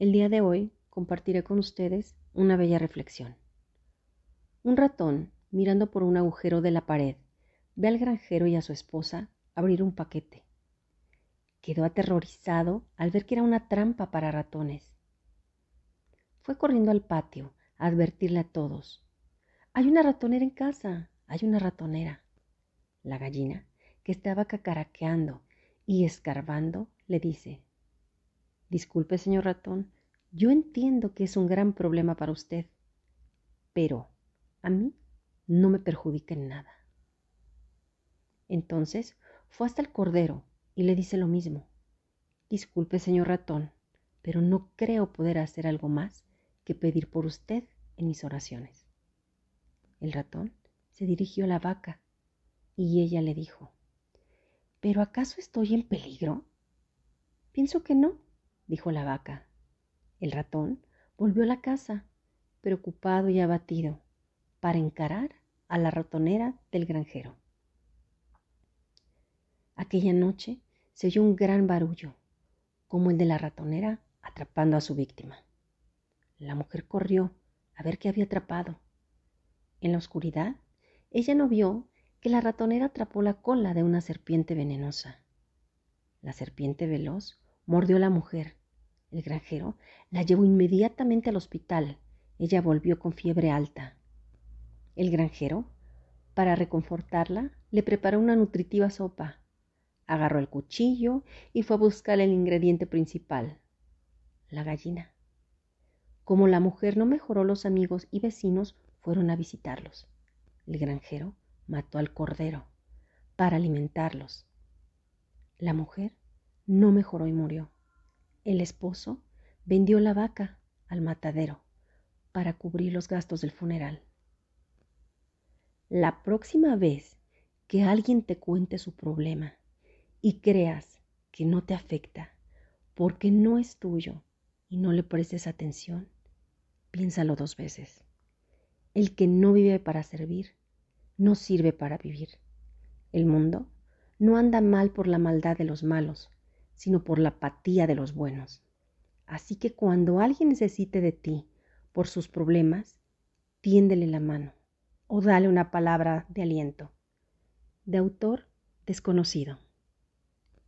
El día de hoy compartiré con ustedes una bella reflexión. Un ratón, mirando por un agujero de la pared, ve al granjero y a su esposa abrir un paquete. Quedó aterrorizado al ver que era una trampa para ratones. Fue corriendo al patio a advertirle a todos. Hay una ratonera en casa, hay una ratonera. La gallina, que estaba cacaraqueando y escarbando, le dice, Disculpe, señor ratón, yo entiendo que es un gran problema para usted, pero a mí no me perjudica en nada. Entonces fue hasta el cordero y le dice lo mismo. Disculpe, señor ratón, pero no creo poder hacer algo más que pedir por usted en mis oraciones. El ratón se dirigió a la vaca y ella le dijo, ¿pero acaso estoy en peligro? Pienso que no, dijo la vaca. El ratón volvió a la casa, preocupado y abatido, para encarar a la ratonera del granjero. Aquella noche se oyó un gran barullo, como el de la ratonera atrapando a su víctima. La mujer corrió a ver qué había atrapado. En la oscuridad, ella no vio que la ratonera atrapó la cola de una serpiente venenosa. La serpiente veloz mordió a la mujer el granjero la llevó inmediatamente al hospital. Ella volvió con fiebre alta. El granjero, para reconfortarla, le preparó una nutritiva sopa. Agarró el cuchillo y fue a buscar el ingrediente principal, la gallina. Como la mujer no mejoró, los amigos y vecinos fueron a visitarlos. El granjero mató al cordero para alimentarlos. La mujer no mejoró y murió. El esposo vendió la vaca al matadero para cubrir los gastos del funeral. La próxima vez que alguien te cuente su problema y creas que no te afecta porque no es tuyo y no le prestes atención, piénsalo dos veces. El que no vive para servir, no sirve para vivir. El mundo no anda mal por la maldad de los malos, sino por la apatía de los buenos. Así que cuando alguien necesite de ti por sus problemas, tiéndele la mano o dale una palabra de aliento. De autor desconocido.